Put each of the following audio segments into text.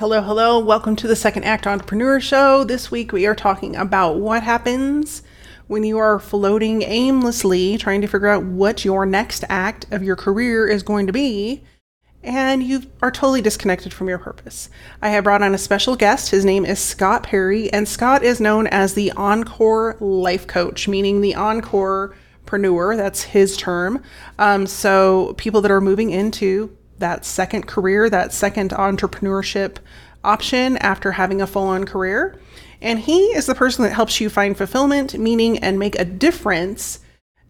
Hello, hello. Welcome to the Second Act Entrepreneur Show. This week we are talking about what happens when you are floating aimlessly trying to figure out what your next act of your career is going to be and you are totally disconnected from your purpose. I have brought on a special guest. His name is Scott Perry, and Scott is known as the Encore Life Coach, meaning the Encore preneur. That's his term. Um, so people that are moving into that second career, that second entrepreneurship option after having a full on career. And he is the person that helps you find fulfillment, meaning, and make a difference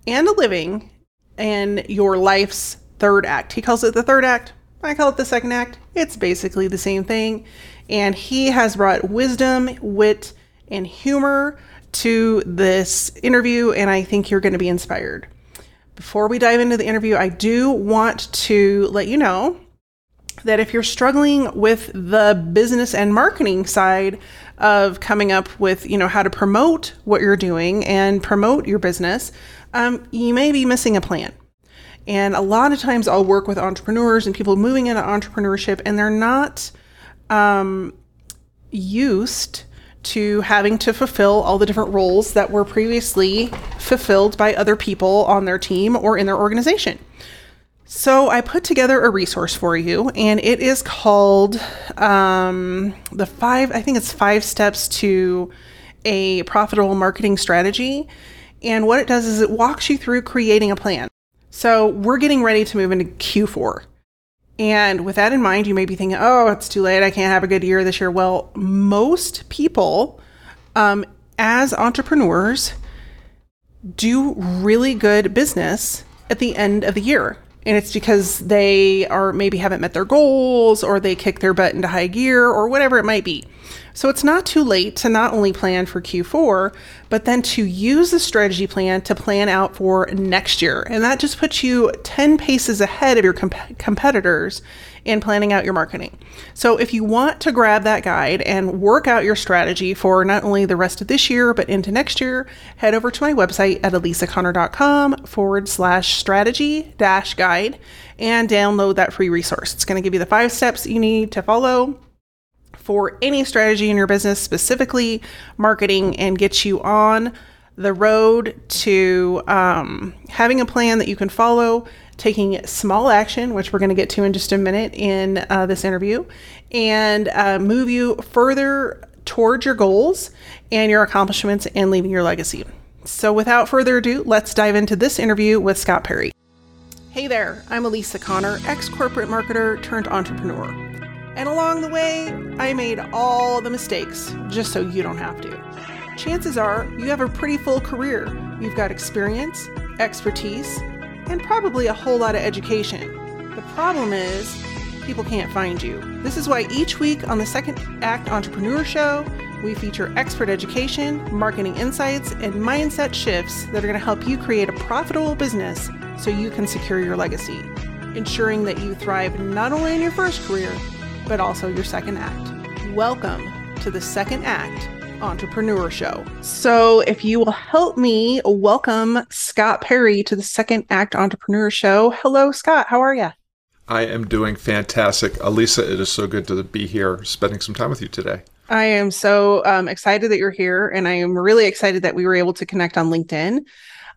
and a living in your life's third act. He calls it the third act. I call it the second act. It's basically the same thing. And he has brought wisdom, wit, and humor to this interview, and I think you're going to be inspired. Before we dive into the interview, I do want to let you know that if you're struggling with the business and marketing side of coming up with, you know, how to promote what you're doing and promote your business, um, you may be missing a plan. And a lot of times I'll work with entrepreneurs and people moving into entrepreneurship, and they're not um, used to having to fulfill all the different roles that were previously fulfilled by other people on their team or in their organization. So I put together a resource for you, and it is called um, the five. I think it's five steps to a profitable marketing strategy. And what it does is it walks you through creating a plan. So we're getting ready to move into Q4. And with that in mind, you may be thinking, oh, it's too late. I can't have a good year this year. Well, most people, um, as entrepreneurs, do really good business at the end of the year. And it's because they are maybe haven't met their goals or they kick their butt into high gear or whatever it might be. So it's not too late to not only plan for Q4, but then to use the strategy plan to plan out for next year. And that just puts you 10 paces ahead of your comp- competitors in planning out your marketing. So if you want to grab that guide and work out your strategy for not only the rest of this year, but into next year, head over to my website at elisaconnor.com forward slash strategy dash guide and download that free resource. It's going to give you the five steps you need to follow for any strategy in your business, specifically marketing, and get you on the road to um, having a plan that you can follow, taking small action, which we're going to get to in just a minute in uh, this interview, and uh, move you further towards your goals and your accomplishments and leaving your legacy. So, without further ado, let's dive into this interview with Scott Perry. Hey there, I'm Elisa Connor, ex corporate marketer turned entrepreneur. And along the way, I made all the mistakes just so you don't have to. Chances are you have a pretty full career. You've got experience, expertise, and probably a whole lot of education. The problem is, people can't find you. This is why each week on the Second Act Entrepreneur Show, we feature expert education, marketing insights, and mindset shifts that are going to help you create a profitable business so you can secure your legacy, ensuring that you thrive not only in your first career, but also your second act. Welcome to the Second Act Entrepreneur Show. So, if you will help me welcome Scott Perry to the Second Act Entrepreneur Show. Hello, Scott. How are you? I am doing fantastic. Elisa, it is so good to be here spending some time with you today. I am so um, excited that you're here, and I am really excited that we were able to connect on LinkedIn.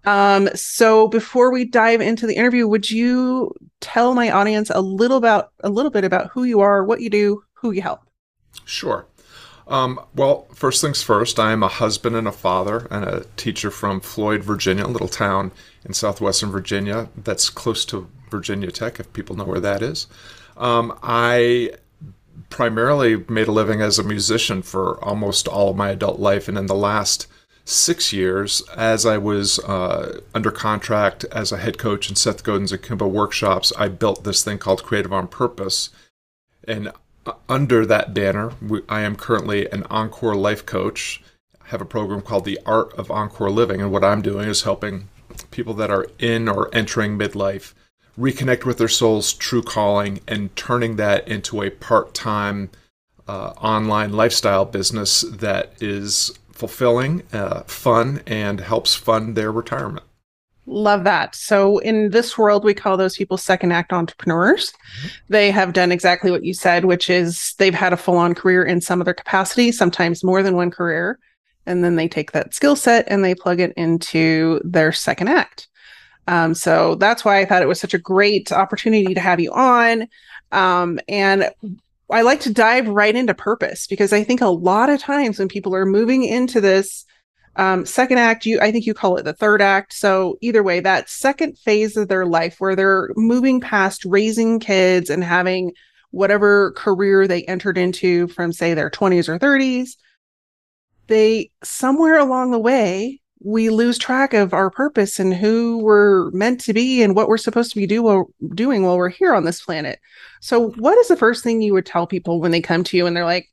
Um, so before we dive into the interview, would you tell my audience a little about a little bit about who you are, what you do, who you help? Sure. Um, well, first things first, I am a husband and a father and a teacher from Floyd, Virginia, a little town in southwestern Virginia that's close to Virginia Tech, if people know where that is. Um, I primarily made a living as a musician for almost all of my adult life, and in the last six years, as I was uh, under contract as a head coach in Seth Godin's Akimbo workshops, I built this thing called Creative on Purpose. And under that banner, I am currently an Encore life coach. I have a program called The Art of Encore Living, and what I'm doing is helping people that are in or entering midlife reconnect with their soul's true calling and turning that into a part time uh, online lifestyle business that is fulfilling, uh, fun, and helps fund their retirement. Love that. So, in this world, we call those people second act entrepreneurs. Mm-hmm. They have done exactly what you said, which is they've had a full on career in some other capacity, sometimes more than one career. And then they take that skill set and they plug it into their second act. Um, so, that's why I thought it was such a great opportunity to have you on. Um, and I like to dive right into purpose because I think a lot of times when people are moving into this um, second act, you I think you call it the third act. So either way, that second phase of their life where they're moving past raising kids and having whatever career they entered into from say their 20s or 30s, they somewhere along the way we lose track of our purpose and who we're meant to be and what we're supposed to be do, doing while we're here on this planet. So, what is the first thing you would tell people when they come to you and they're like,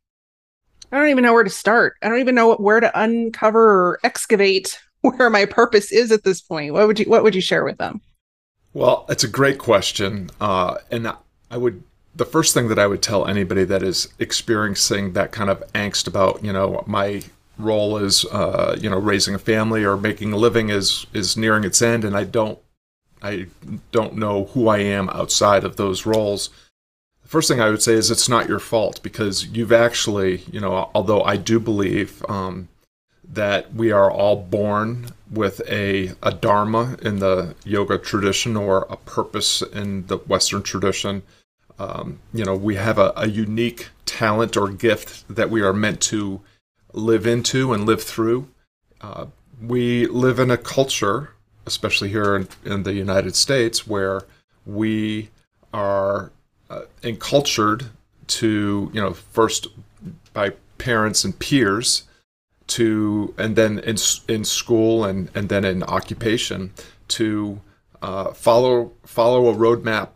I don't even know where to start. I don't even know where to uncover or excavate where my purpose is at this point. What would you What would you share with them? Well, it's a great question, uh, and I would. The first thing that I would tell anybody that is experiencing that kind of angst about, you know, my role is, uh, you know, raising a family or making a living is is nearing its end, and I don't, I don't know who I am outside of those roles first thing I would say is it's not your fault because you've actually, you know, although I do believe um, that we are all born with a, a dharma in the yoga tradition or a purpose in the Western tradition. Um, you know, we have a, a unique talent or gift that we are meant to live into and live through. Uh, we live in a culture, especially here in, in the United States, where we are uh, encultured to you know first by parents and peers to and then in in school and and then in occupation to uh, follow follow a roadmap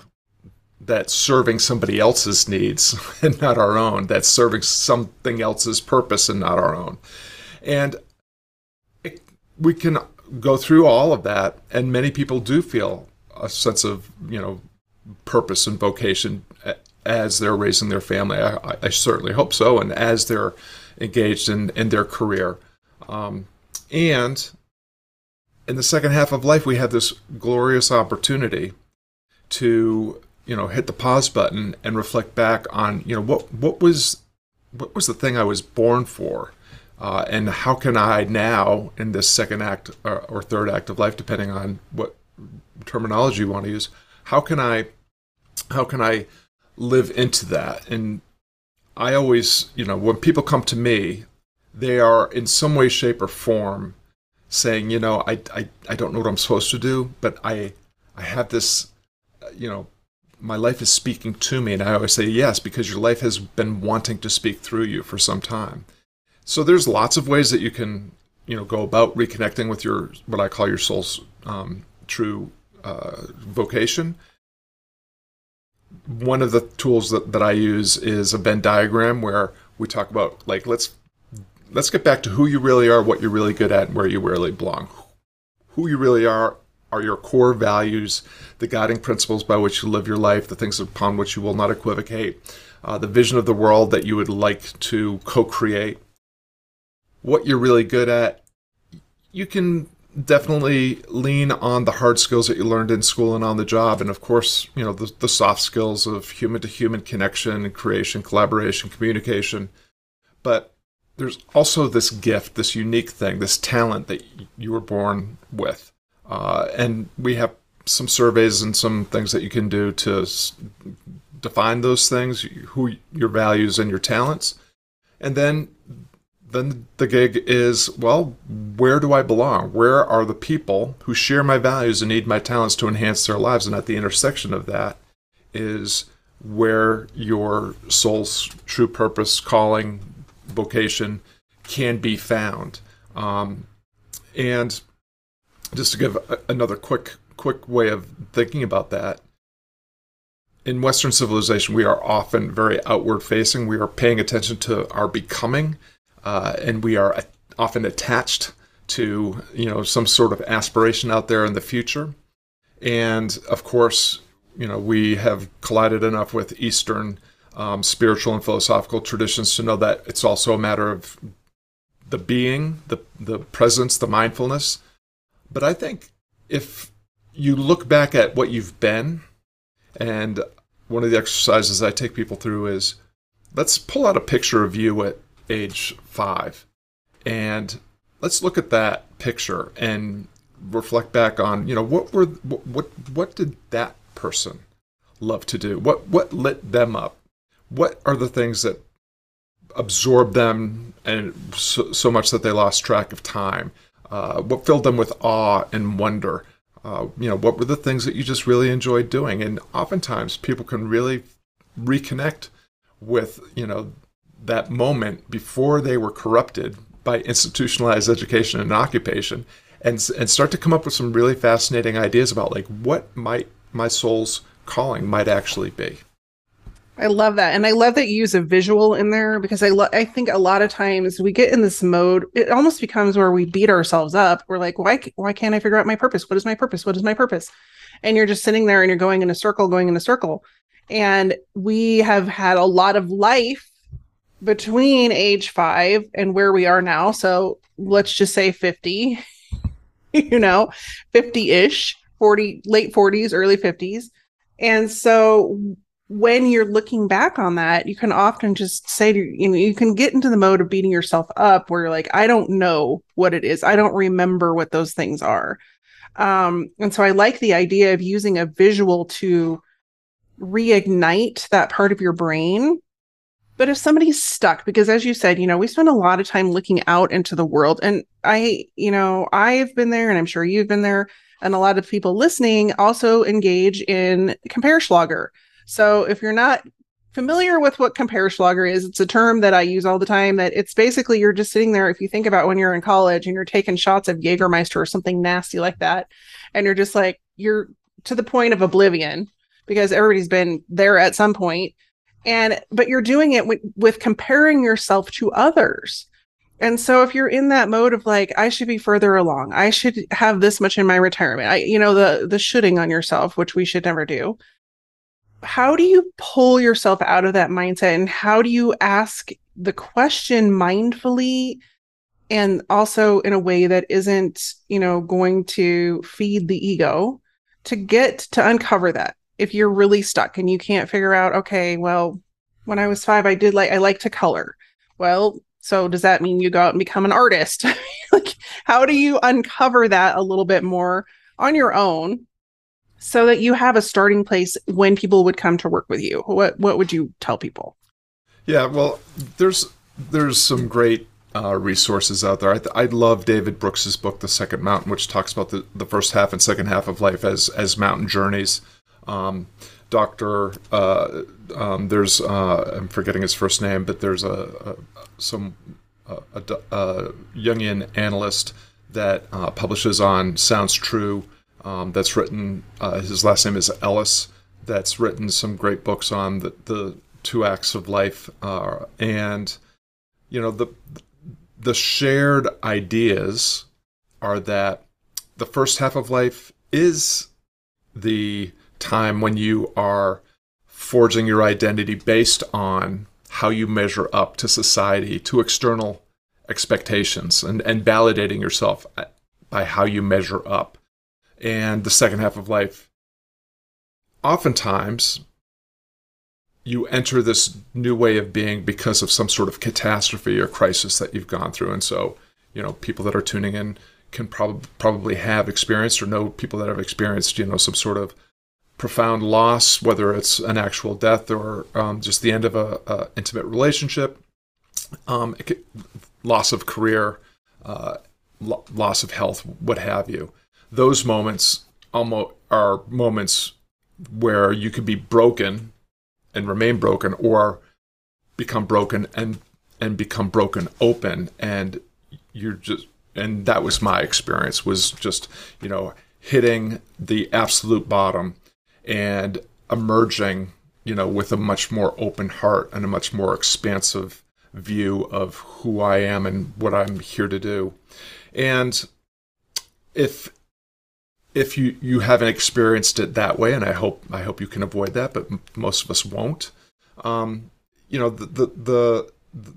that's serving somebody else's needs and not our own that's serving something else's purpose and not our own. And it, we can go through all of that and many people do feel a sense of you know purpose and vocation as they're raising their family. I, I certainly hope so, and as they're engaged in, in their career. Um, and in the second half of life, we have this glorious opportunity to you know hit the pause button and reflect back on you know what what was what was the thing I was born for. Uh, and how can I now, in this second act or, or third act of life, depending on what terminology you want to use, how can I how can I live into that? And I always, you know, when people come to me, they are in some way, shape, or form saying, you know, I, I, I don't know what I'm supposed to do, but I, I have this, you know, my life is speaking to me. And I always say, yes, because your life has been wanting to speak through you for some time. So there's lots of ways that you can, you know, go about reconnecting with your, what I call your soul's um, true uh, vocation one of the tools that, that I use is a Venn diagram where we talk about like let's let's get back to who you really are, what you're really good at, and where you really belong. Who you really are are your core values, the guiding principles by which you live your life, the things upon which you will not equivocate, uh, the vision of the world that you would like to co-create. What you're really good at, you can definitely lean on the hard skills that you learned in school and on the job. And of course you know the, the soft skills of human to human connection creation collaboration communication. But there's also this gift this unique thing this talent that you were born with. Uh, and we have some surveys and some things that you can do to s- define those things who your values and your talents. And then then the gig is well, where do I belong? Where are the people who share my values and need my talents to enhance their lives? And at the intersection of that is where your soul's true purpose, calling, vocation can be found. Um, and just to give a, another quick quick way of thinking about that, in Western civilization, we are often very outward facing. We are paying attention to our becoming uh, and we are often attached to you know some sort of aspiration out there in the future. And of course, you know we have collided enough with Eastern um, spiritual and philosophical traditions to know that it's also a matter of the being, the the presence, the mindfulness. But I think if you look back at what you've been, and one of the exercises I take people through is let's pull out a picture of you at age five, and let's look at that picture and reflect back on you know what were what what, did that person love to do? What what lit them up? What are the things that absorbed them and so, so much that they lost track of time? Uh, what filled them with awe and wonder? Uh, you know, what were the things that you just really enjoyed doing? And oftentimes, people can really reconnect with you know that moment before they were corrupted by institutionalized education and occupation, and and start to come up with some really fascinating ideas about like what might my soul's calling might actually be. I love that. And I love that you use a visual in there because I lo- I think a lot of times we get in this mode it almost becomes where we beat ourselves up. We're like why why can't I figure out my purpose? What is my purpose? What is my purpose? And you're just sitting there and you're going in a circle, going in a circle. And we have had a lot of life between age 5 and where we are now. So let's just say 50. you know, 50ish, 40 late 40s, early 50s. And so when you're looking back on that, you can often just say to you know, you can get into the mode of beating yourself up where you're like, I don't know what it is. I don't remember what those things are. Um, and so I like the idea of using a visual to reignite that part of your brain. But if somebody's stuck, because as you said, you know, we spend a lot of time looking out into the world. And I, you know, I've been there and I'm sure you've been there. And a lot of people listening also engage in Comparschlager so if you're not familiar with what Comparschlager is, it's a term that I use all the time that it's basically you're just sitting there if you think about when you're in college and you're taking shots of Jägermeister or something nasty like that and you're just like you're to the point of oblivion because everybody's been there at some point and but you're doing it with, with comparing yourself to others. And so if you're in that mode of like I should be further along, I should have this much in my retirement. I you know the the shooting on yourself, which we should never do how do you pull yourself out of that mindset and how do you ask the question mindfully and also in a way that isn't you know going to feed the ego to get to uncover that if you're really stuck and you can't figure out okay well when i was 5 i did like i like to color. Well so does that mean you go out and become an artist? Like how do you uncover that a little bit more on your own so that you have a starting place when people would come to work with you? What what would you tell people? Yeah well there's there's some great uh, resources out there. I, th- I love david brooks's book the second mountain which talks about the, the first half and second half of life as as mountain journeys um, dr uh, um, there's uh, i'm forgetting his first name but there's a, a some a, a, jungian analyst that uh, publishes on sounds true um, that's written, uh, his last name is Hollis, that's written some great books on the, the two acts of life. Uh, and, you know, the, the shared ideas are that the first half of life is the time when you are forging your identity based on how you measure up to society, to external expectations, and, and validating yourself uh, by how you measure up and the second half of life. Oftentimes, you enter this new way of being because of some sort of catastrophe or crisis that you've gone through. And so, you know, people that are tuning in can prob- probably have experienced or know people that have experienced, you know, some sort of profound loss, whether it's an actual death or um, just the end of a, a intimate relationship, um, could, loss of career, uh, lo- loss of health, what have you. Those moments almost are moments where you could be broken and remain broken or become broken and and become broken open. And you're just and that was my experience was just you know hitting the absolute bottom and emerging you know with a much more open heart and a much more expansive view of who I am and what I'm here to do and if if you you haven't experienced it that way, and I hope I hope you can avoid that, but most of us won't. Um, you know, the the the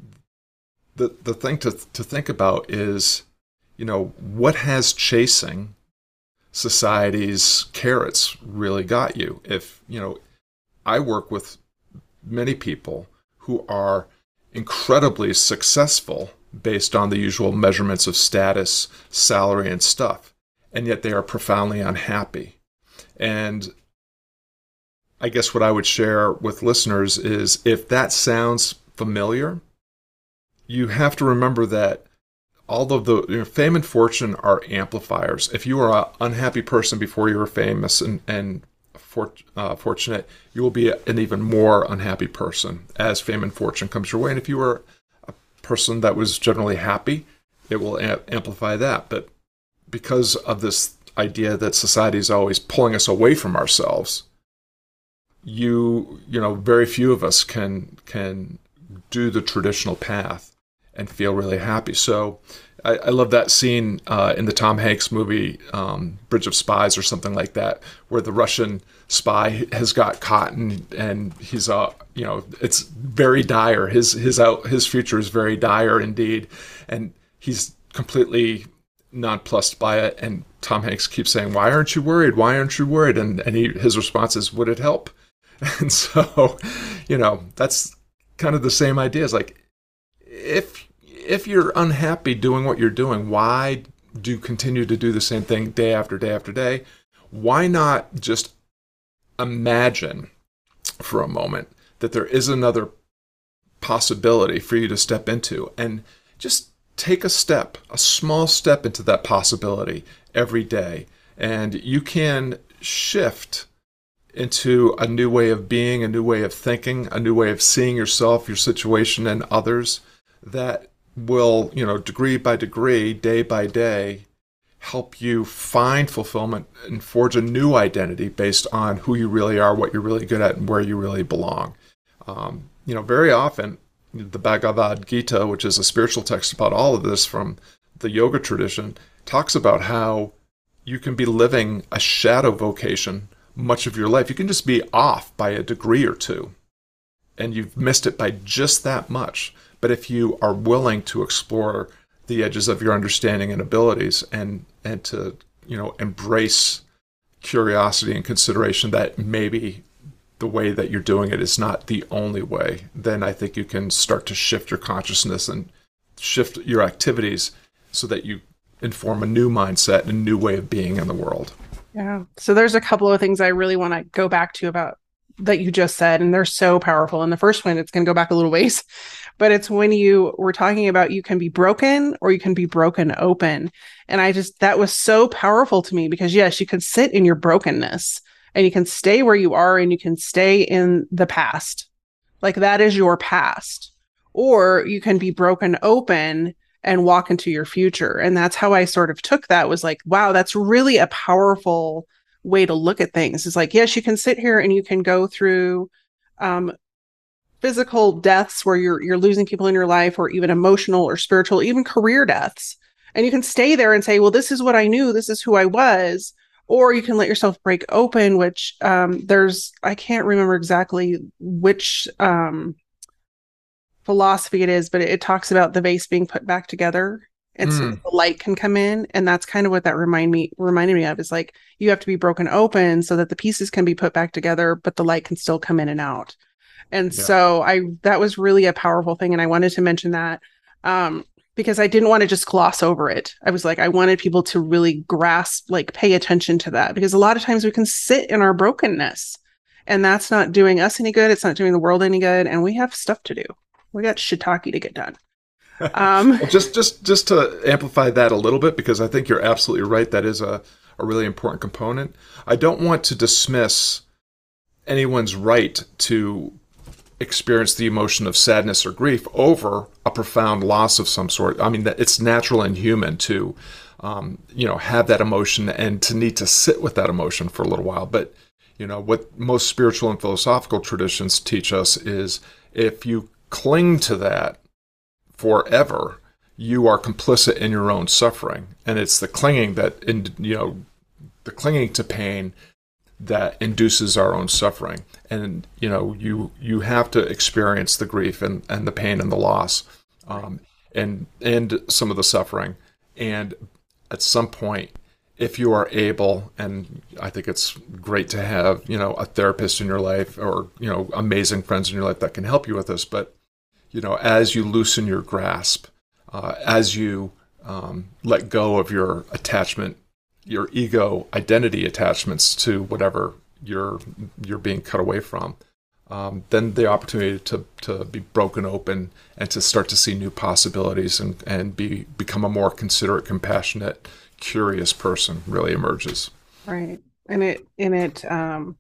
the, the thing to to think about is, you know, what has chasing society's carrots really got you. If, you know, I work with many people who are incredibly successful based on the usual measurements of status, salary, and stuff, and yet they are profoundly unhappy. And I guess what I would share with listeners is if that sounds familiar, you have to remember that all of the you know, fame and fortune are amplifiers. If you are an unhappy person before you were famous and, and for, uh, fortunate, you will be an even more unhappy person as fame and fortune comes your way. And if you were a person that was generally happy, it will a- amplify that. But because of this idea that society is always pulling us away from ourselves, you you know very few of us can can do the traditional path and feel really happy. So I, I love that scene uh, in the Tom Hanks movie um, Bridge of Spies or something like that, where the Russian spy has got caught and, and he's uh you know it's very dire. His his out his future is very dire indeed, and he's completely nonplussed by it. And Tom Hanks keeps saying, "Why aren't you worried? Why aren't you worried?" And and he, his response is, "Would it help?" And so, you know, that's kind of the same idea. It's like if if you're unhappy doing what you're doing, why do you continue to do the same thing day after day after day? Why not just imagine for a moment that there is another possibility for you to step into and just take a step, a small step into that possibility every day. And you can shift into a new way of being, a new way of thinking, a new way of seeing yourself, your situation, and others that will, you know, degree by degree, day by day, help you find fulfillment and forge a new identity based on who you really are, what you're really good at, and where you really belong. Um, you know, very often the Bhagavad Gita, which is a spiritual text about all of this from the yoga tradition, talks about how you can be living a shadow vocation much of your life. You can just be off by a degree or two, and you've missed it by just that much. But if you are willing to explore the edges of your understanding and abilities and and to you know embrace curiosity and consideration that maybe the way that you're doing it is not the only way then i think you can start to shift your consciousness and shift your activities so that you inform a new mindset and a new way of being in the world. Yeah. So there's a couple of things i really want to go back to about that you just said and they're so powerful and the first one it's going to go back a little ways but it's when you were talking about you can be broken or you can be broken open. And I just, that was so powerful to me because, yes, you can sit in your brokenness and you can stay where you are and you can stay in the past. Like that is your past. Or you can be broken open and walk into your future. And that's how I sort of took that was like, wow, that's really a powerful way to look at things. It's like, yes, you can sit here and you can go through um, physical deaths where you're you're losing people in your life or even emotional or spiritual even career deaths. And you can stay there and say well this is what i knew. This is who i was. Or you can let yourself break open which um, there's i can't remember exactly which um, philosophy it is but it, it, talks about the vase being put back together and mm. so the light can come in and that's kind of what that remind me reminded me of is like you have to be broken open so that the pieces can be put back together but the light can still come in and out and yeah. so I that was really a powerful thing and I wanted to mention that um because I didn't want to just gloss over it. I was like I wanted people to really grasp like pay attention to that because a lot of times we can sit in our brokenness and that's not doing us any good, it's not doing the world any good and we have stuff to do. We got shiitake to get done. Um just just just to amplify that a little bit because I think you're absolutely right that is a a really important component. I don't want to dismiss anyone's right to experience the emotion of sadness or grief over a profound loss of some sort. I mean, that it's natural and human to, um, you know, have that emotion and to need to sit with that emotion for a little while. But, you know, what most spiritual and philosophical traditions teach us is if you cling to that forever, you are complicit in your own suffering. And it's the clinging that, in, you know, the clinging to pain that induces our own suffering and you know you you have to experience the grief and, and the pain and the loss um, and and some of the suffering and at some point if you are able, and I think it's great to have, you know, a therapist in your life or, you know, amazing friends in your life that can help you with this. But, you know, as you loosen your grasp, uh, as you um, let go of your attachment, your ego identity attachments to whatever you're you're being cut away from, um, then the opportunity to, to be broken open and to start to see new possibilities and, and be become a more considerate, compassionate, curious person really emerges. Right. And it and it um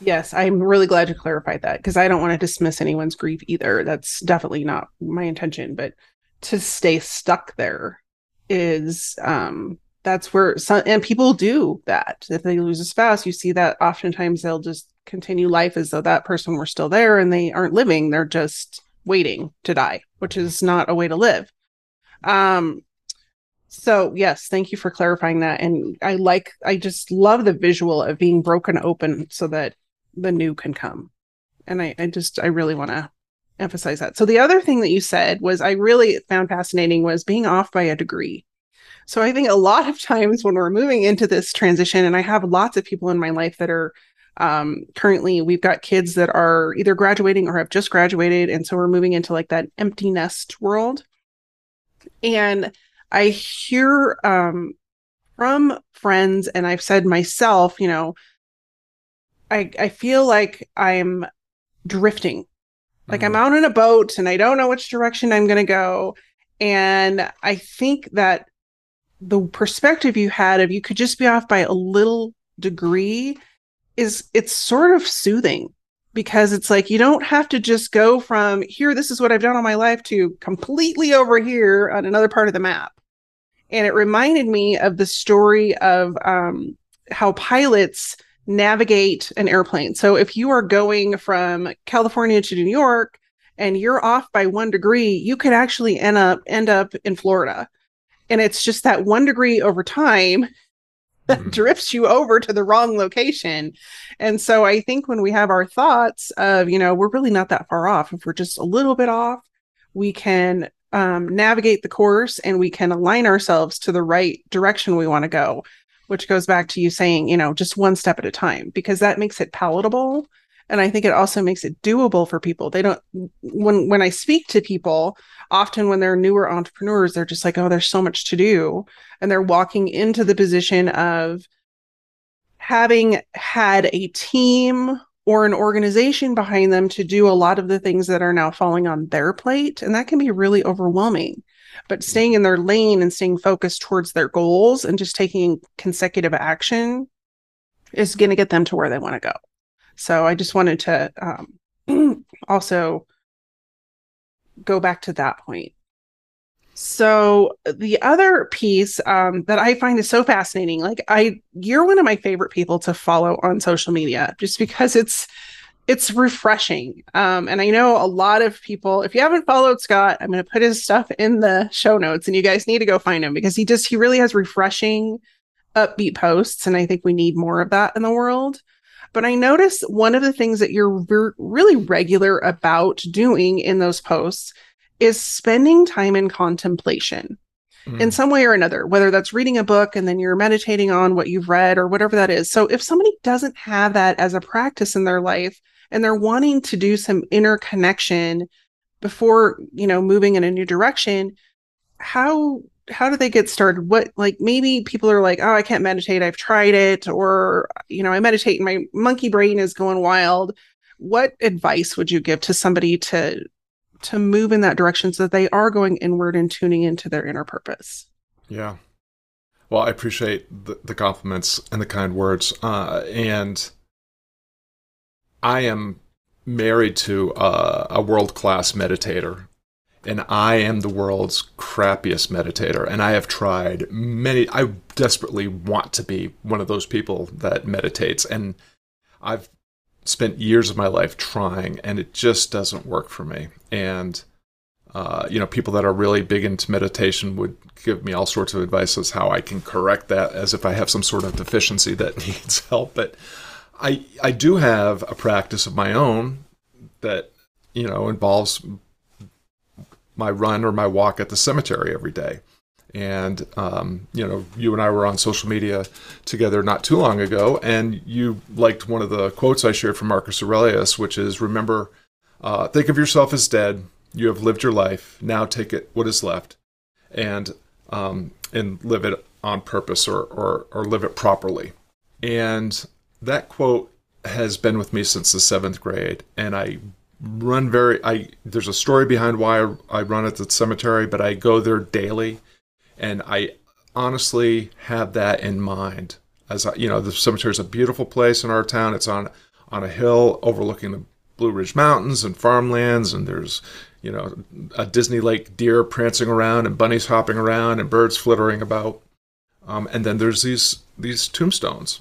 yes, I'm really glad you clarified that because I don't want to dismiss anyone's grief either. That's definitely not my intention, but to stay stuck there is um that's where some and people do that. If they lose a spouse, you see that oftentimes they'll just continue life as though that person were still there and they aren't living, they're just waiting to die, which is not a way to live. Um so yes, thank you for clarifying that. And I like I just love the visual of being broken open so that the new can come. And I, I just I really want to emphasize that. So the other thing that you said was I really found fascinating was being off by a degree. So I think a lot of times when we're moving into this transition, and I have lots of people in my life that are um, currently we've got kids that are either graduating or have just graduated, and so we're moving into like that empty nest world. And I hear um, from friends, and I've said myself, you know, I I feel like I'm drifting, like mm-hmm. I'm out in a boat and I don't know which direction I'm going to go. And I think that the perspective you had of you could just be off by a little degree is it's sort of soothing because it's like you don't have to just go from here this is what I've done all my life to completely over here on another part of the map and it reminded me of the story of um, how pilots navigate an airplane. So if you are going from California to New York and you're off by one degree, you could actually end up end up in Florida. And it's just that one degree over time that mm-hmm. drifts you over to the wrong location. And so I think when we have our thoughts of, you know, we're really not that far off. If we're just a little bit off, we can um, navigate the course and we can align ourselves to the right direction we want to go which goes back to you saying you know just one step at a time because that makes it palatable and i think it also makes it doable for people they don't when when i speak to people often when they're newer entrepreneurs they're just like oh there's so much to do and they're walking into the position of having had a team or an organization behind them to do a lot of the things that are now falling on their plate. And that can be really overwhelming. But staying in their lane and staying focused towards their goals and just taking consecutive action is going to get them to where they want to go. So I just wanted to um, also go back to that point. So the other piece um, that I find is so fascinating, like I, you're one of my favorite people to follow on social media, just because it's it's refreshing. Um, and I know a lot of people. If you haven't followed Scott, I'm going to put his stuff in the show notes, and you guys need to go find him because he just he really has refreshing, upbeat posts, and I think we need more of that in the world. But I notice one of the things that you're re- really regular about doing in those posts is spending time in contemplation mm. in some way or another, whether that's reading a book and then you're meditating on what you've read or whatever that is. So if somebody doesn't have that as a practice in their life and they're wanting to do some inner connection before, you know, moving in a new direction, how how do they get started? What like maybe people are like, oh, I can't meditate. I've tried it, or you know, I meditate and my monkey brain is going wild. What advice would you give to somebody to to move in that direction so that they are going inward and tuning into their inner purpose. Yeah. Well, I appreciate the, the compliments and the kind words. Uh, and I am married to uh, a world class meditator, and I am the world's crappiest meditator. And I have tried many, I desperately want to be one of those people that meditates. And I've spent years of my life trying, and it just doesn't work for me. And uh, you know, people that are really big into meditation would give me all sorts of advice as how I can correct that, as if I have some sort of deficiency that needs help. But I I do have a practice of my own that you know involves my run or my walk at the cemetery every day. And, um, you know, you and I were on social media together not too long ago, and you liked one of the quotes I shared from Marcus Aurelius, which is remember, uh, think of yourself as dead. You have lived your life. Now take it what is left and, um, and live it on purpose or, or, or live it properly. And that quote has been with me since the seventh grade, and I run very. I there's a story behind why I, I run at the cemetery, but I go there daily, and I honestly have that in mind. As I, you know, the cemetery is a beautiful place in our town. It's on on a hill overlooking the Blue Ridge Mountains and farmlands, and there's you know a Disney Lake deer prancing around and bunnies hopping around and birds flittering about. Um, and then there's these these tombstones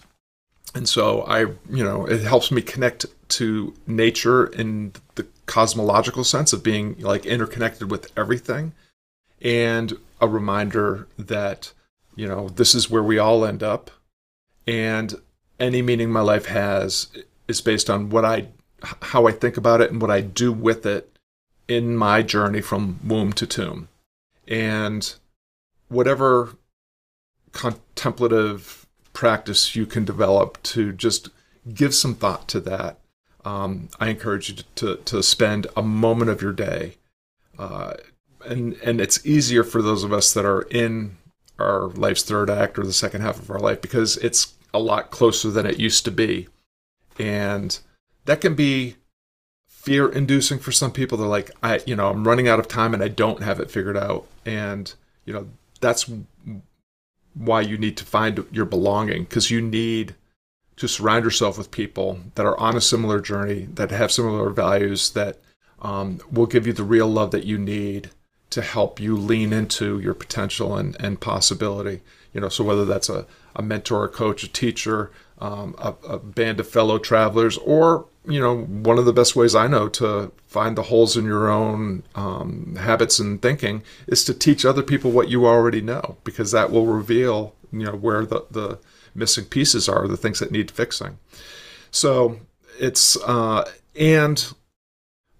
and so I, you know, it helps me connect to nature in the cosmological sense of being like interconnected with everything, and a reminder that, you know, this is where we all end up, and any meaning my life has is based on what I, how I think about it and what I do with it in my journey from womb to tomb, and whatever contemplative practice you can develop to just give some thought to that. Um, I encourage you to, to, to, spend a moment of your day. Uh, and, and it's easier for those of us that are in our life's third act or the second half of our life because it's a lot closer than it used to be. And that can be fear inducing for some people. They're like, I, you know, I'm running out of time and I don't have it figured out. And, you know, that's why you need to find your belonging because you need to surround yourself with people that are on a similar journey, that have similar values, that um, will give you the real love that you need to help you lean into your potential and, and possibility. You know, so whether that's a, a mentor, a coach, a teacher, um, a, a band of fellow travelers, or you know, one of the best ways I know to find the holes in your own um, habits and thinking is to teach other people what you already know, because that will reveal, you know, where the, the missing pieces are, the things that need fixing. So it's, uh, and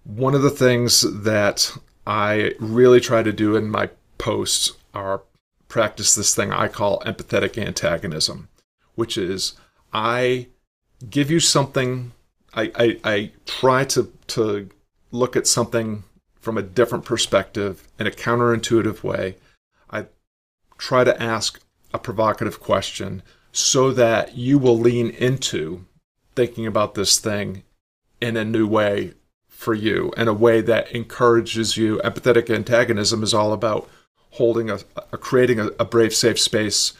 one of the things that I really try to do in my posts are practice this thing I call empathetic antagonism, which is I give you something I, I, I try to, to look at something from a different perspective in a counterintuitive way. I try to ask a provocative question so that you will lean into thinking about this thing in a new way for you, in a way that encourages you. Empathetic antagonism is all about holding a, a creating a, a brave, safe space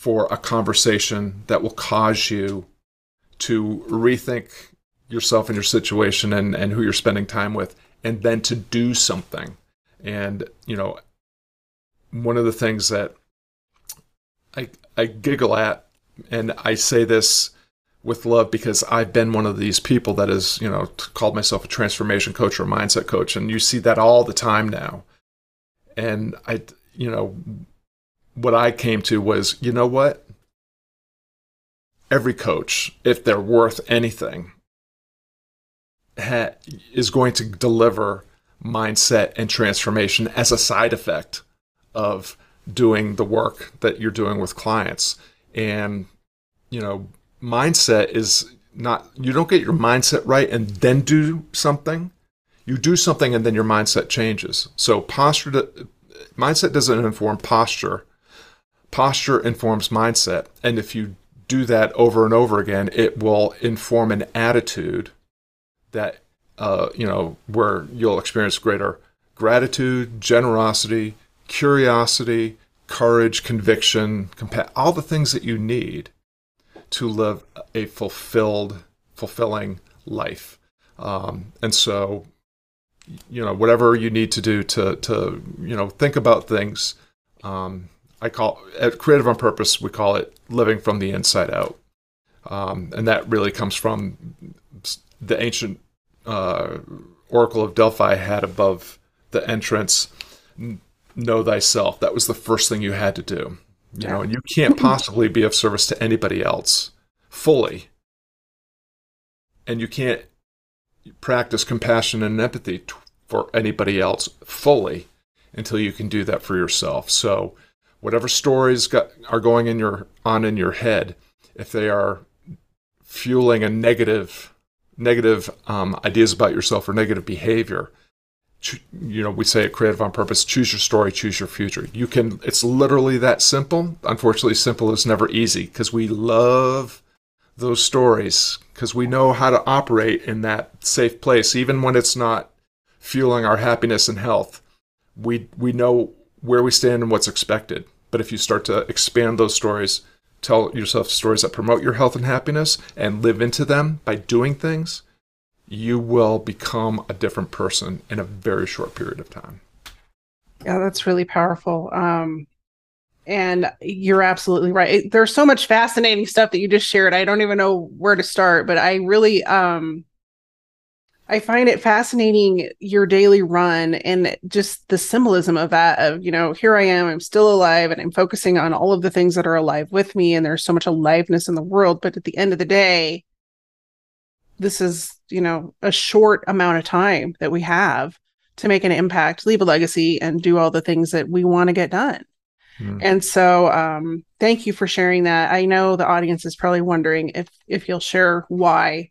for a conversation that will cause you to rethink yourself and your situation and, and who you're spending time with, and then to do something. And, you know, one of the things that I, I giggle at, and I say this with love because I've been one of these people that has, you know, called myself a transformation coach or mindset coach. And you see that all the time now. And I, you know, what I came to was, you know what? Every coach, if they're worth anything, ha- is going to deliver mindset and transformation as a side effect of doing the work that you're doing with clients. And, you know, mindset is not, you don't get your mindset right and then do something. You do something and then your mindset changes. So posture, mindset doesn't inform posture. Posture informs mindset. And if you do that over and over again, it will inform an attitude that uh, you know where you'll experience greater gratitude, generosity, curiosity, courage, conviction, compa- all the things that you need to live a fulfilled, fulfilling life. Um, and so, you know, whatever you need to do to to you know think about things. Um, I call at Creative on Purpose. We call it living from the inside out, um, and that really comes from the ancient uh, Oracle of Delphi had above the entrance, know thyself. That was the first thing you had to do. You know, and you can't possibly be of service to anybody else fully. And you can't practice compassion and empathy t- for anybody else fully until you can do that for yourself. So, whatever stories got, are going in your on in your head, if they are fueling a negative negative um, ideas about yourself or negative behavior, you know, we say at Creative on Purpose, choose your story, choose your future. You can, it's literally that simple. Unfortunately, simple is never easy because we love those stories because we know how to operate in that safe place, even when it's not fueling our happiness and health. We, we know where we stand and what's expected. But if you start to expand those stories, tell yourself stories that promote your health and happiness and live into them by doing things, you will become a different person in a very short period of time. Yeah, that's really powerful. Um, and you're absolutely right. There's so much fascinating stuff that you just shared. I don't even know where to start, but I really um I find it fascinating your daily run and just the symbolism of that of, you know, here I am, I'm still alive and I'm focusing on all of the things that are alive with me and there's so much aliveness in the world, but at the end of the day, this is, you know, a short amount of time that we have to make an impact, leave a legacy and do all the things that we want to get done. Mm. And so um thank you for sharing that. I know the audience is probably wondering if if you'll share why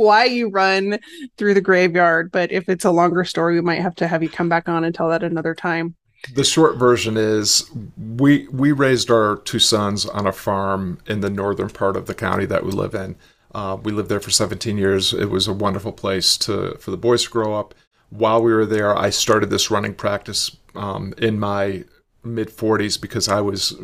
why you run through the graveyard. But if it's a longer story, we might have to have you come back on and tell that another time. The short version is we we raised our two sons on a farm in the northern part of the county that we live in. Uh, we lived there for 17 years. It was a wonderful place to for the boys to grow up. While we were there, I started this running practice um, in my mid 40s because I was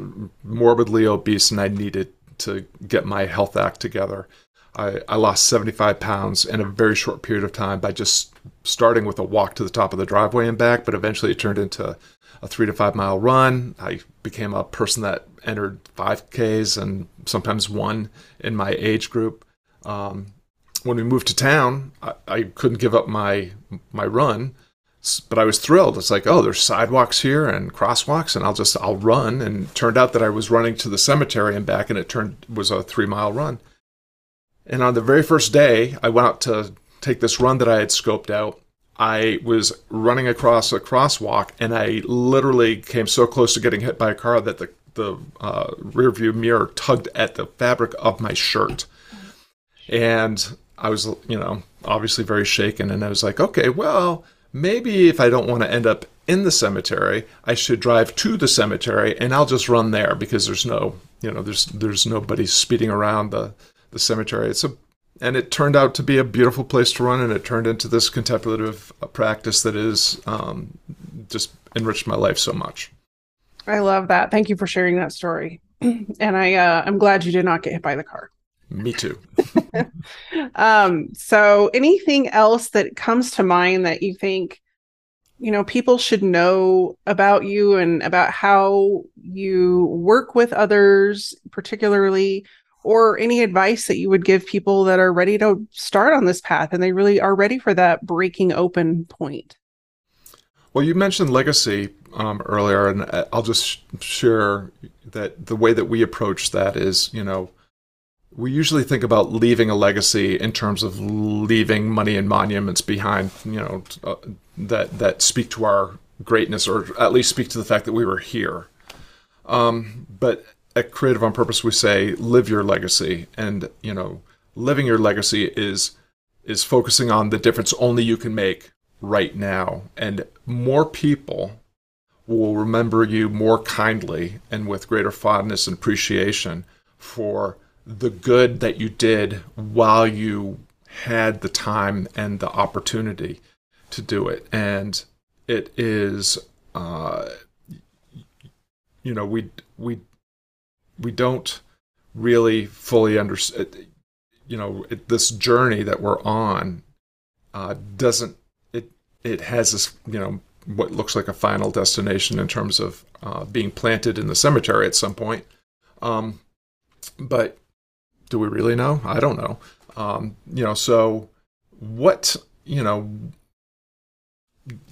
morbidly obese and I needed to get my health act together. I, I lost 75 pounds in a very short period of time by just starting with a walk to the top of the driveway and back, but eventually it turned into a three to five mile run. I became a person that entered 5Ks and sometimes won in my age group. Um, when we moved to town, I, I, couldn't give up my my run, but I was thrilled. It's like, oh, there's sidewalks here and crosswalks, and I'll just I'll run. And turned out that I was running to the cemetery and back, and it turned was a three mile run. And on the very first day, I went out to take this run that I had scoped out. I was running across a crosswalk and I literally came so close to getting hit by a car that the, the uh, rear view mirror tugged at the fabric of my shirt. And I was, you know, obviously very shaken. And I was like, okay, well, maybe if I don't want to end up in the cemetery, I should drive to the cemetery and I'll just run there because there's no, you know, there's there's nobody speeding around the the cemetery. It's a and it turned out to be a beautiful place to run, and it turned into this contemplative uh, practice that is um, just enriched my life so much. I love that. Thank you for sharing that story, and I uh, I'm glad you did not get hit by the car. Me too. um, so, anything else that comes to mind that you think, you know, people should know about you and about how you work with others, particularly or any advice that you would give people that are ready to start on this path and they really are ready for that breaking open point? Well, you mentioned legacy um, earlier, and uh, I'll just share that the way that we approach that is, you know, we usually think about leaving a legacy in terms of leaving money and monuments behind, you know, uh, that that speak to our greatness or at least speak to the fact that we were here. Um, but at Creative on Purpose, we say live your legacy, and you know, living your legacy is is focusing on the difference only you can make right now, and more people will remember you more kindly and with greater fondness and appreciation for the good that you did while you had the time and the opportunity to do it. And it is, uh, you know, we we we don't really fully understand. You know, it, this journey that we're on uh, doesn't it it has this you know what looks like a final destination in terms of uh, being planted in the cemetery at some point. Um, but do we really know? I don't know. Um, you know, so what you know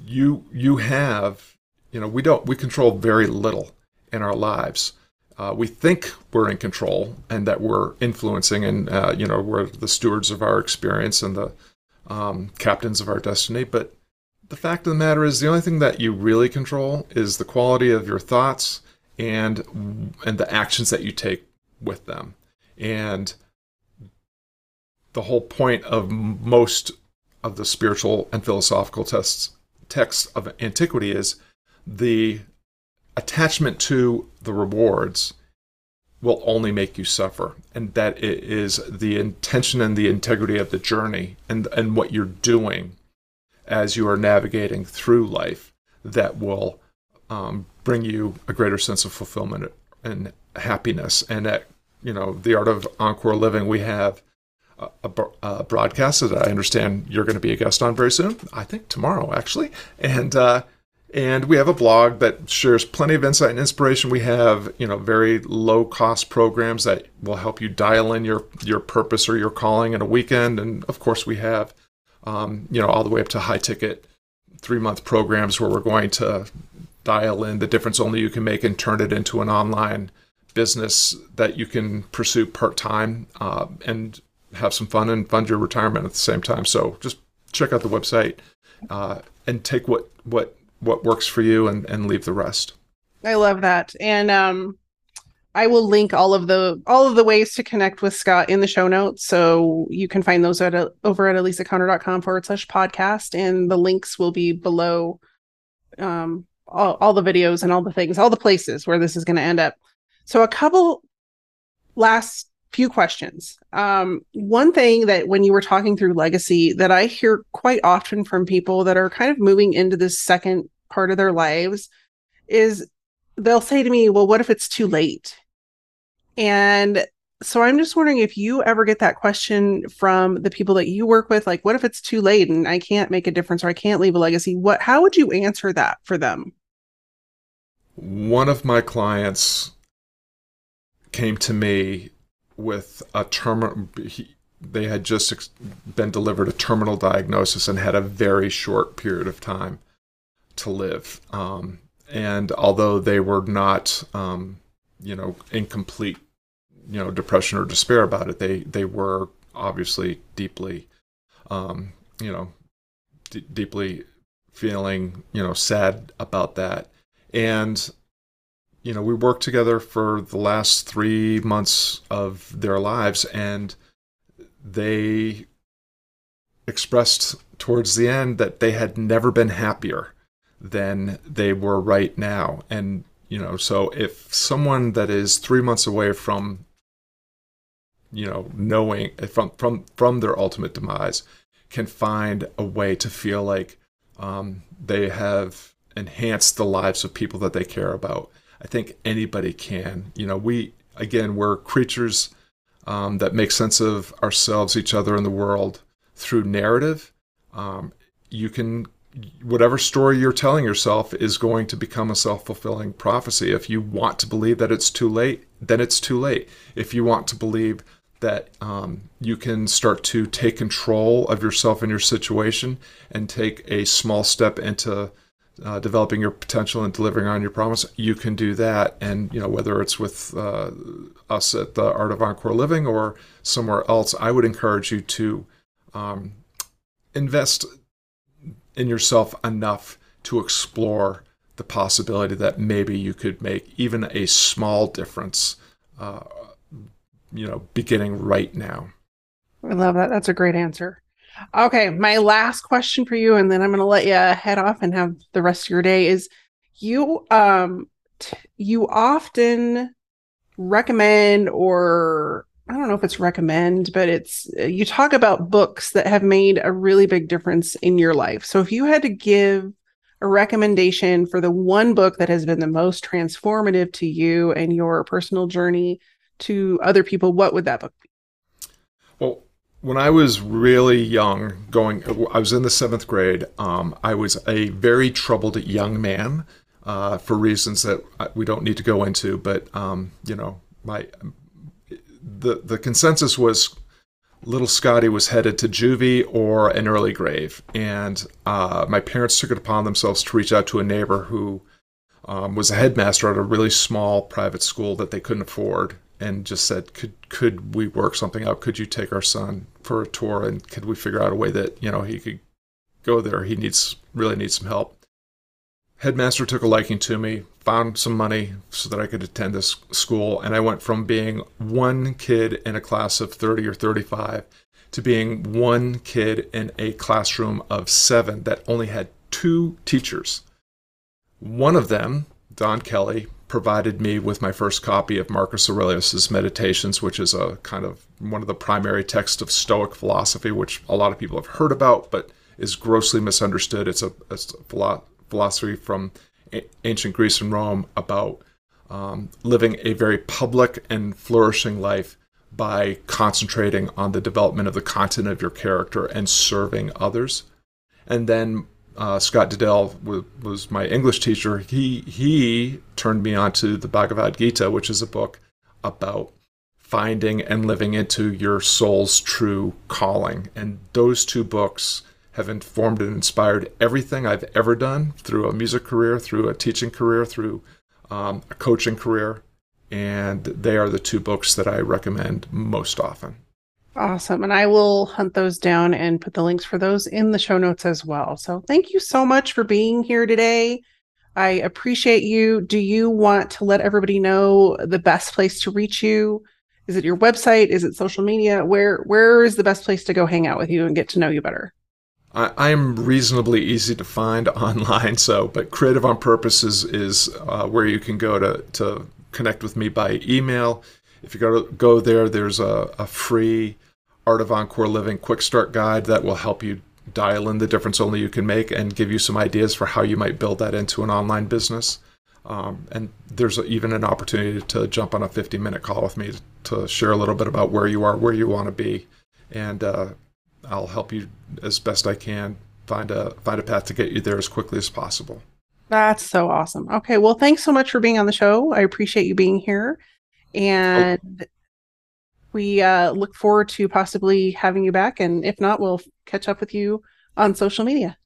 you you have you know we don't we control very little in our lives uh, we think we're in control and that we're influencing and uh, you know we're the stewards of our experience and the um, captains of our destiny but the fact of the matter is, the only thing that you really control is the quality of your thoughts and and the actions that you take with them. And the whole point of most of the spiritual and philosophical tests texts of antiquity is the attachment to the rewards will only make you suffer and that is the intention and the integrity of the journey and and what you're doing as you are navigating through life that will um, bring you a greater sense of fulfillment and happiness. And at you know the art of encore living we have a, a, a broadcast that i understand you're going to be a guest on very soon i think tomorrow actually. And uh, and we have a blog that shares plenty of insight and inspiration. We have, you know, very low cost programs that will help you dial in your your purpose or your calling in a weekend. And of course, we have, um, you know, all the way up to high ticket three month programs where we're going to dial in the difference only you can make and turn it into an online business that you can pursue part time uh, and have some fun and fund your retirement at the same time. So just check out the website uh, and take what what what works for you and, and leave the rest. I love that. And um I will link all of the all of the ways to connect with Scott in the show notes. So you can find those at over at alisaconner.com forward slash podcast. And the links will be below um all, all the videos and all the things, all the places where this is going to end up. So a couple last few questions. Um, one thing that when you were talking through legacy that I hear quite often from people that are kind of moving into this second part of their lives is they'll say to me, Well, what if it's too late? And so I'm just wondering if you ever get that question from the people that you work with, like, what if it's too late and I can't make a difference or I can't leave a legacy? What how would you answer that for them? One of my clients came to me with a terminal they had just been delivered a terminal diagnosis and had a very short period of time to live. Um, and although they were not, um, you know, incomplete, you know, depression or despair about it, they they were obviously deeply, um, you know, d- deeply feeling, you know, sad about that. And you know, we worked together for the last three months of their lives, and they expressed towards the end that they had never been happier than they were right now. And, you know, so if someone that is three months away from, you know, knowing from, from, from their ultimate demise can find a way to feel like um, they have enhanced the lives of people that they care about, I think anybody can. You know, we, again, we're creatures um, that make sense of ourselves, each other, and the world through narrative. Um, you can whatever story you're telling yourself is going to become a self-fulfilling prophecy. If you want to believe that it's too late then it's too late. If you want to believe that um, you can start to take control of yourself and your situation and take a small step into uh, developing your potential and delivering on your promise you can do that. And you know whether it's with uh, us at the art of encore living or somewhere else i would encourage you to um, invest in yourself enough to explore the possibility that maybe you could make even a small difference, uh, you know, beginning right now. I love that. That's a great answer. Okay, my last question for you, and then I'm going to let you head off and have the rest of your day. Is you um t- you often recommend or I don't know if it's recommend, but it's you talk about books that have made a really big difference in your life. So if you had to give a recommendation for the one book that has been the most transformative to you and your personal journey to other people, what would that book be? Well, when I was really young, going, I was in the seventh grade. Um, I was a very troubled young man uh, for reasons that we don't need to go into. But um, you know, my the the consensus was little Scotty was headed to juvie or an early grave, and uh, my parents took it upon themselves to reach out to a neighbor who um, was a headmaster at a really small private school that they couldn't afford, and just said, "Could could we work something out? Could you take our son for a tour, and could we figure out a way that you know he could go there. He needs really needs some help. Headmaster took a liking to me, found some money so that I could attend this school, and I went from being one kid in a class of 30 or 35 to being one kid in a classroom of seven that only had two teachers. One of them, Don Kelly, provided me with my first copy of Marcus Aurelius's Meditations, which is a kind of one of the primary texts of Stoic philosophy, which a lot of people have heard about, but is grossly misunderstood. It's a, it's a philosophy from ancient Greece and Rome about um, living a very public and flourishing life by concentrating on the development of the content of your character and serving others. And then uh, Scott Diddell w- was my English teacher. He he turned me on to the Bhagavad Gita, which is a book about finding and living into your soul's true calling. And those two books have informed and inspired everything I've ever done through a music career, through a teaching career, through um, a coaching career. And they are the two books that I recommend most often. Awesome. And I will hunt those down and put the links for those in the show notes as well. So thank you so much for being here today. I appreciate you. Do you want to let everybody know the best place to reach you? Is it your website? Is it social media? Where where is the best place to go hang out with you and get to know you better? I, am reasonably easy to find online, so but Creative on Purpose is, is uh, where you can go to to connect with me by email. If you go to, go there, there's a, a free Art of Encore Living quick start guide that will help you dial in the difference only you can make and give you some ideas for how you might build that into an online business. Um, and there's even an opportunity to jump on a 50 minute call with me to, to, share a little bit about where you are, where you want to be, and uh, I'll help you as best I can find a find a path to get you there as quickly as possible. That's so awesome. Okay, well, thanks so much for being on the show. I appreciate you being here, and oh we uh, look forward to possibly having you back. And if not, we'll catch up with you on social media.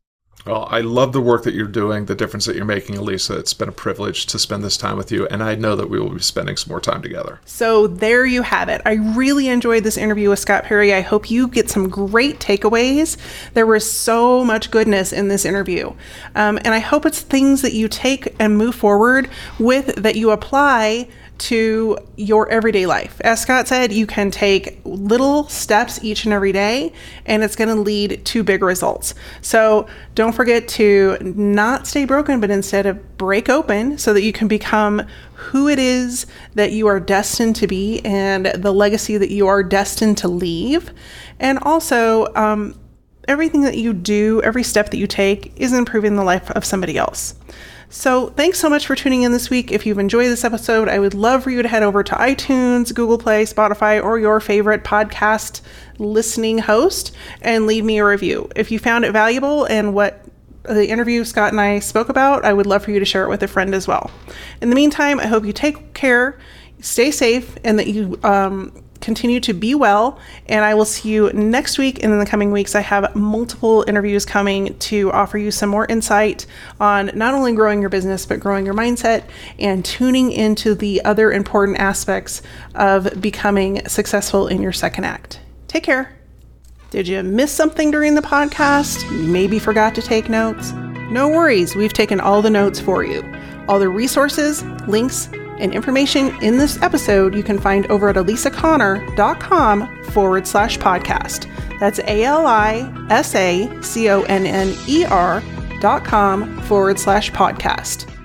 Well, I love the work that you're doing, the difference that you're making, Alisa. It's been a privilege to spend this time with you, and I know that we will be spending some more time together. So, there you have it. I really enjoyed this interview with Scott Perry. I hope you get some great takeaways. There was so much goodness in this interview, um, and I hope it's things that you take and move forward with that you apply to your everyday life. As Scott said, you can take little steps each and every day, and it's going to lead to big results. So don't forget to not stay broken, but instead of break open so that you can become who it is that you are destined to be and the legacy that you are destined to leave. And also, um, everything that you do, every step that you take is improving the life of somebody else. So, thanks so much for tuning in this week. If you've enjoyed this episode, I would love for you to head over to iTunes, Google Play, Spotify, or your favorite podcast listening host and leave me a review. If you found it valuable and what the interview Scott and I spoke about, I would love for you to share it with a friend as well. In the meantime, I hope you take care, stay safe, and that you um, continue to be well. And I will see you next week and in the coming weeks. I have multiple interviews coming to offer you some more insight on not only growing your business, but growing your mindset and tuning into the other important aspects of becoming successful in your second act. Take care. Did you miss something during the podcast? Maybe forgot to take notes? No worries, we've taken all the notes for you. All the resources, links, and information in this episode you can find over at alisaconner.com forward slash podcast. That's A L I S A C O N N E R dot com forward slash podcast.